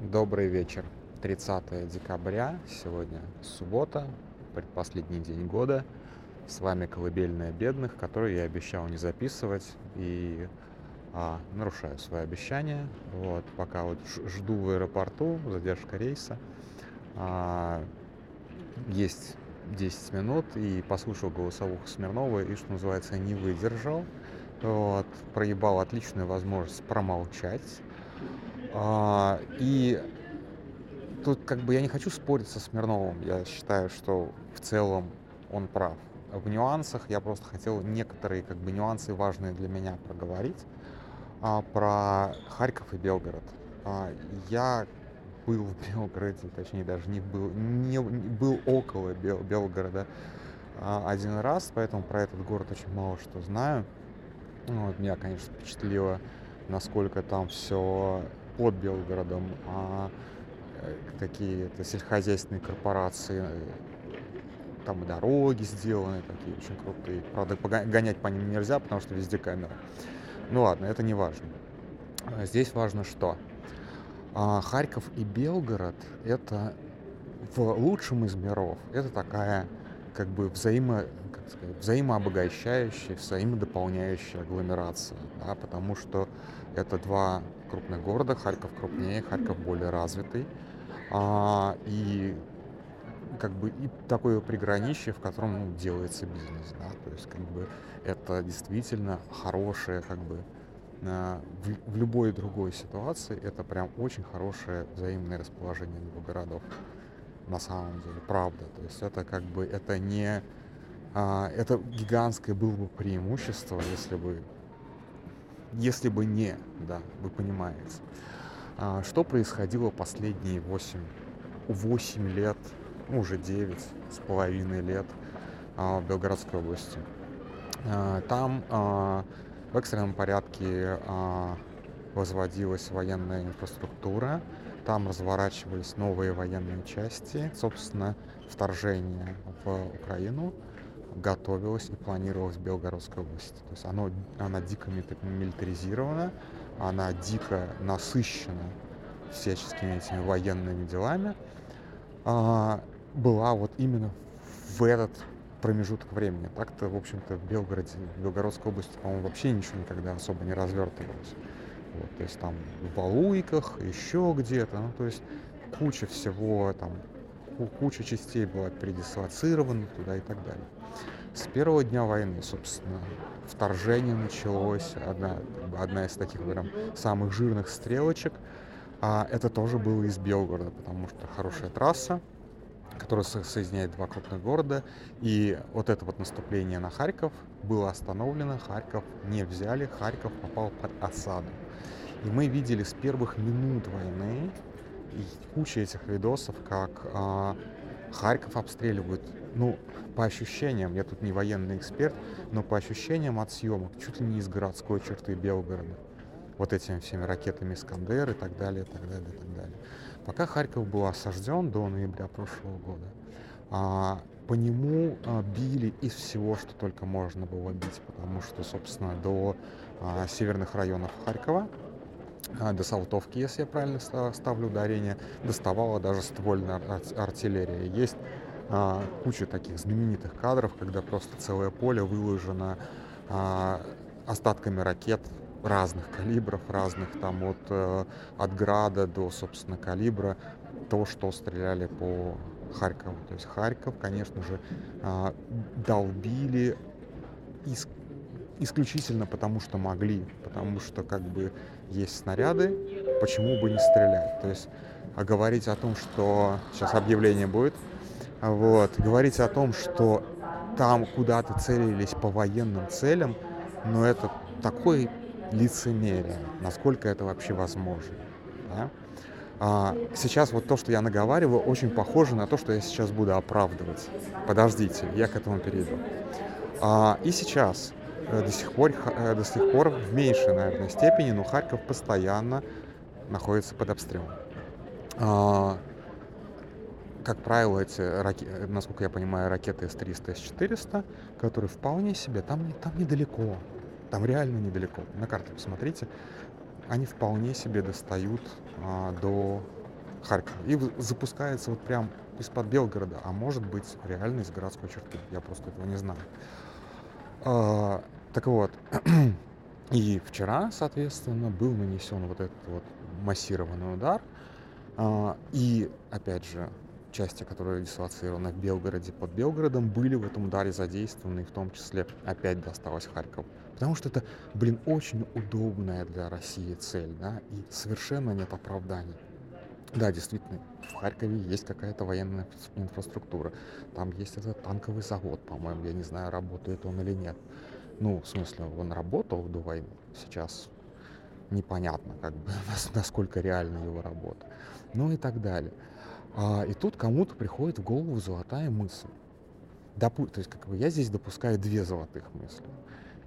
Добрый вечер. 30 декабря, сегодня суббота, предпоследний день года. С вами «Колыбельная бедных», которую я обещал не записывать и а, нарушаю свои обещания. Вот, пока вот жду в аэропорту, задержка рейса. А, есть 10 минут и послушал голосовуху Смирнова и, что называется, не выдержал. Вот, проебал отличную возможность промолчать и тут как бы я не хочу спорить со Смирновым. Я считаю, что в целом он прав. В нюансах я просто хотел некоторые как бы нюансы важные для меня проговорить а, про Харьков и Белгород. А, я был в Белгороде, точнее даже не был, не, был около Бел, Белгорода а, один раз, поэтому про этот город очень мало что знаю. Вот, меня, конечно, впечатлило, насколько там все под Белгородом, а какие-то сельскохозяйственные корпорации, там и дороги сделаны такие очень крутые. Правда, гонять по ним нельзя, потому что везде камера. Ну ладно, это не важно. Здесь важно что? А, Харьков и Белгород — это в лучшем из миров. Это такая как бы взаимо, как сказать, взаимообогащающая, взаимодополняющая агломерация, да, потому что это два крупных города, Харьков крупнее, Харьков более развитый, а, и как бы и такое приграничье, в котором ну, делается бизнес, да, то есть как бы это действительно хорошее, как бы в, в любой другой ситуации это прям очень хорошее взаимное расположение двух городов. На самом деле, правда. То есть это как бы, это не, а, это гигантское было бы преимущество, если бы, если бы не, да, вы понимаете. А, что происходило последние 8, 8 лет, ну, уже 9 с половиной лет а, в Белгородской области? А, там в экстренном порядке возводилась военная инфраструктура, там разворачивались новые военные части. Собственно, вторжение в Украину готовилось и планировалось в Белгородской области. То есть оно, она дико милитаризирована, она дико насыщена всяческими этими военными делами. А, была вот именно в этот промежуток времени. Так-то, в общем-то, в Белгороде, в Белгородской области, по-моему, вообще ничего никогда особо не развертывалось. Вот, то есть там в Валуйках, еще где-то, ну, то есть куча всего, там, куча частей была передислоцирована туда и так далее. С первого дня войны, собственно, вторжение началось, одна, одна из таких прям самых жирных стрелочек, а это тоже было из Белгорода, потому что хорошая трасса, которая соединяет два крупных города. И вот это вот наступление на Харьков было остановлено, Харьков не взяли, Харьков попал под осаду. И мы видели с первых минут войны куча этих видосов, как а, Харьков обстреливают. Ну, по ощущениям, я тут не военный эксперт, но по ощущениям от съемок, чуть ли не из городской черты Белгорода. Вот этими всеми ракетами Искандер и так далее, и так далее, и так далее. Пока Харьков был осажден до ноября прошлого года, а, по нему а, били из всего, что только можно было бить, потому что, собственно, до а, северных районов Харькова до Салтовки, если я правильно ставлю ударение, доставала даже ствольная артиллерия. Есть а, куча таких знаменитых кадров, когда просто целое поле выложено а, остатками ракет разных калибров, разных там от, э, от града до, собственно, калибра, то, что стреляли по Харькову. То есть Харьков, конечно же, э, долбили из, исключительно потому, что могли, потому что как бы есть снаряды, почему бы не стрелять. То есть а говорить о том, что сейчас объявление будет, вот, говорить о том, что там куда-то целились по военным целям, но это такой лицемерие, насколько это вообще возможно. Да? А, сейчас вот то, что я наговариваю, очень похоже на то, что я сейчас буду оправдывать. Подождите, я к этому перейду. А, и сейчас до сих пор, э, до сих пор в меньшей, наверное, степени, но Харьков постоянно находится под обстрелом. А, как правило, эти, насколько я понимаю, ракеты С-300, С-400, которые вполне себе, там, там недалеко, там реально недалеко. На карте посмотрите. Они вполне себе достают а, до Харькова. И запускается вот прям из-под Белгорода, а может быть реально из городской черты. Я просто этого не знаю. А, так вот, и вчера, соответственно, был нанесен вот этот вот массированный удар. А, и, опять же, части, которые дислоцированы в Белгороде под Белгородом, были в этом ударе задействованы, и в том числе опять досталось Харьков. Потому что это, блин, очень удобная для России цель, да, и совершенно нет оправданий. Да, действительно, в Харькове есть какая-то военная инфраструктура. Там есть этот танковый завод, по-моему, я не знаю, работает он или нет. Ну, в смысле, он работал до войны, сейчас непонятно, как бы, насколько реальна его работа. Ну и так далее. А, и тут кому-то приходит в голову золотая мысль. Допу- то есть, как бы, я здесь допускаю две золотых мысли.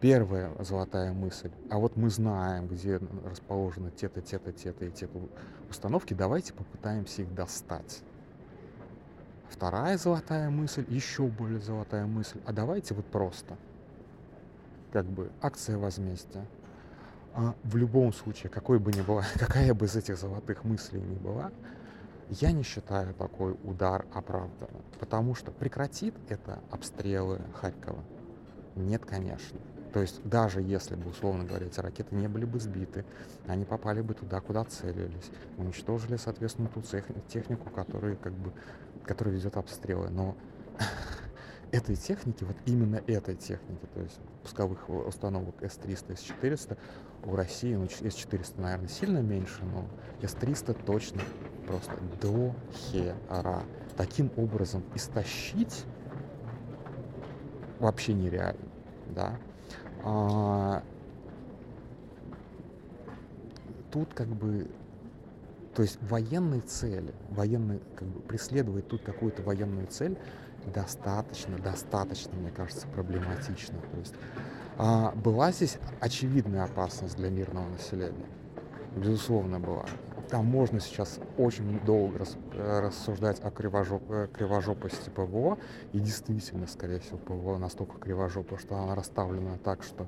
Первая золотая мысль. А вот мы знаем, где расположены те-то, те-то, те-то и те-то установки. Давайте попытаемся их достать. Вторая золотая мысль, еще более золотая мысль. А давайте вот просто, как бы, акция возмездия. А в любом случае, какой бы ни была, какая бы из этих золотых мыслей ни была, я не считаю такой удар оправданным, потому что прекратит это обстрелы Харькова? Нет, конечно. То есть даже если бы, условно говоря, эти ракеты не были бы сбиты, они попали бы туда, куда целились, уничтожили, соответственно, ту технику, которая, как бы, которая ведет обстрелы. Но этой техники, вот именно этой техники, то есть пусковых установок С-300, С-400, у России, ну, С-400, наверное, сильно меньше, но С-300 точно просто до хера. Таким образом истощить вообще нереально, да. А, тут как бы, то есть военные цели, военные, как бы преследовать тут какую-то военную цель достаточно, достаточно, мне кажется, проблематично. То есть а, была здесь очевидная опасность для мирного населения. Безусловно, была. Там можно сейчас очень долго рас, рассуждать о кривожоп, э, кривожопости ПВО. И действительно, скорее всего, ПВО настолько кривожопо, что она расставлена так, что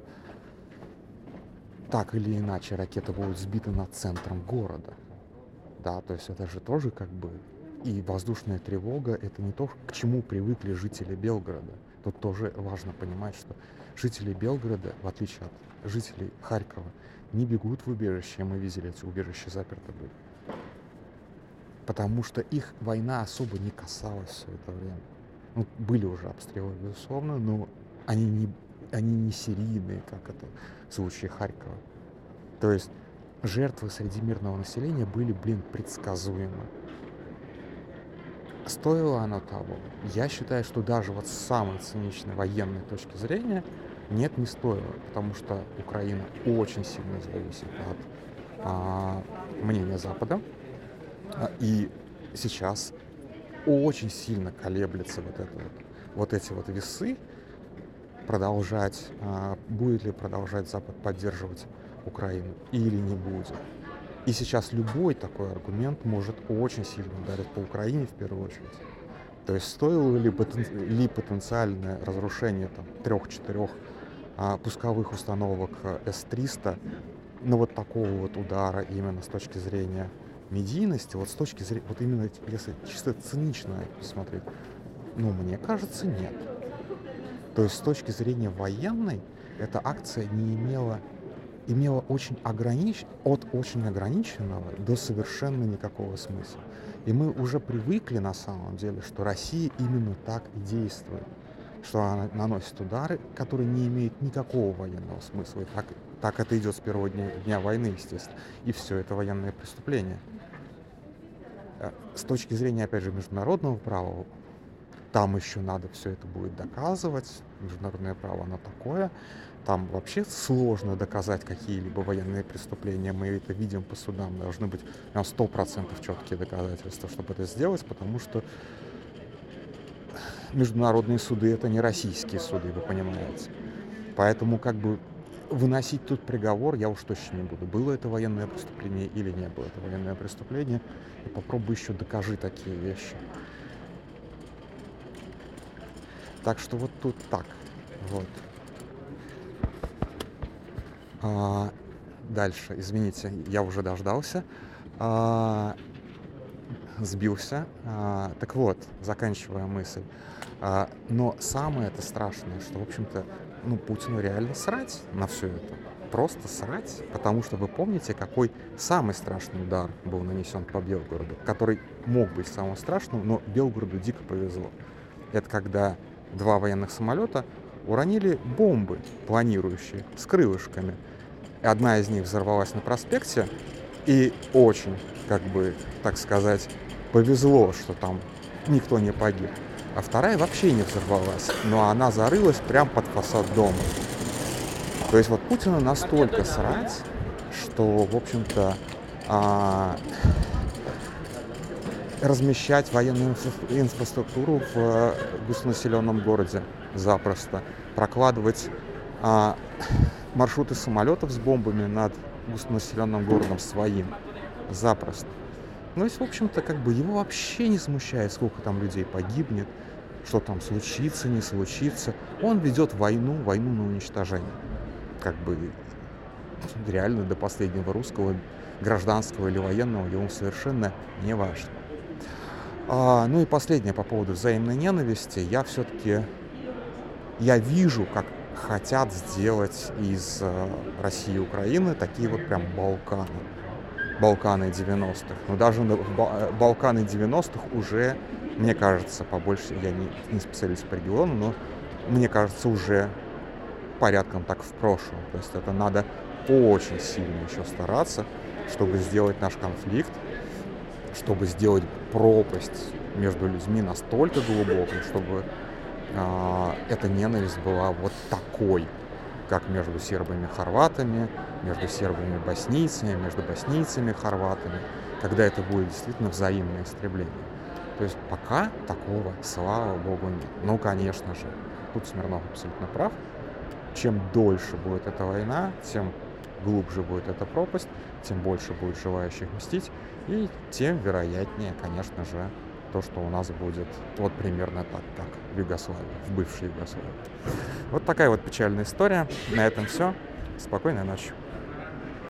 так или иначе ракеты будут сбиты над центром города. Да, то есть это же тоже как бы и воздушная тревога — это не то, к чему привыкли жители Белгорода. Тут тоже важно понимать, что жители Белгорода, в отличие от жителей Харькова, не бегут в убежище, мы видели, эти убежища заперты были. Потому что их война особо не касалась все это время. Ну, были уже обстрелы, безусловно, но они не, они не серийные, как это в случае Харькова. То есть жертвы среди мирного населения были, блин, предсказуемы. Стоило оно того? Я считаю, что даже вот с самой циничной военной точки зрения нет, не стоило, потому что Украина очень сильно зависит от а, мнения Запада. А, и сейчас очень сильно колеблется вот, это вот, вот эти вот весы, продолжать, а, будет ли продолжать Запад поддерживать Украину или не будет. И сейчас любой такой аргумент может очень сильно ударить по Украине в первую очередь. То есть стоило ли, потен... ли потенциальное разрушение там, трех-четырех а, пусковых установок С-300, ну вот такого вот удара именно с точки зрения медийности, вот с точки зрения, вот именно если чисто цинично посмотреть, ну мне кажется нет. То есть с точки зрения военной эта акция не имела имело очень огранич... от очень ограниченного до совершенно никакого смысла. И мы уже привыкли на самом деле, что Россия именно так и действует, что она наносит удары, которые не имеют никакого военного смысла. И так, так это идет с первого дня, дня войны, естественно. И все это военное преступление. Э, с точки зрения, опять же, международного права, там еще надо все это будет доказывать. Международное право, оно такое. Там вообще сложно доказать какие-либо военные преступления. Мы это видим по судам. Должны быть прям сто процентов четкие доказательства, чтобы это сделать, потому что международные суды это не российские суды, вы понимаете. Поэтому как бы выносить тут приговор я уж точно не буду. Было это военное преступление или не было это военное преступление. И попробуй еще докажи такие вещи. Так что вот тут так. Вот. А, дальше, извините, я уже дождался. А, сбился. А, так вот, заканчивая мысль. А, но самое это страшное, что, в общем-то, ну, Путину реально срать на все это. Просто срать, потому что вы помните, какой самый страшный удар был нанесен по Белгороду, который мог быть самым страшным, но Белгороду дико повезло. Это когда два военных самолета уронили бомбы планирующие с крылышками. Одна из них взорвалась на проспекте, и очень, как бы, так сказать, повезло, что там никто не погиб а вторая вообще не взорвалась, но она зарылась прямо под фасад дома. То есть вот Путина настолько срать, что, в общем-то, а, размещать военную инфраструктуру в густонаселенном городе запросто, прокладывать а, маршруты самолетов с бомбами над густонаселенным городом своим запросто. Ну, есть, в общем-то, как бы его вообще не смущает, сколько там людей погибнет, что там случится, не случится. Он ведет войну, войну на уничтожение. Как бы реально до последнего русского, гражданского или военного ему совершенно не важно. А, ну и последнее по поводу взаимной ненависти. Я все-таки, я вижу, как хотят сделать из э, России и Украины такие вот прям Балканы. Балканы 90-х. Но даже на э, Балканы 90-х уже, мне кажется, побольше, я не, не специалист по региону, но мне кажется, уже порядком так в прошлом. То есть это надо очень сильно еще стараться, чтобы сделать наш конфликт, чтобы сделать пропасть между людьми настолько глубокой, чтобы э, эта ненависть была вот такой, как между сербами и хорватами, между сербами и боснийцами, между боснийцами и хорватами, когда это будет действительно взаимное истребление. То есть пока такого, слава богу, нет. Ну, конечно же, тут Смирнов абсолютно прав. Чем дольше будет эта война, тем глубже будет эта пропасть, тем больше будет желающих мстить, и тем вероятнее, конечно же, то, что у нас будет вот примерно так, как в Югославии, в бывшей Югославии. Вот такая вот печальная история. На этом все. Спокойной ночи.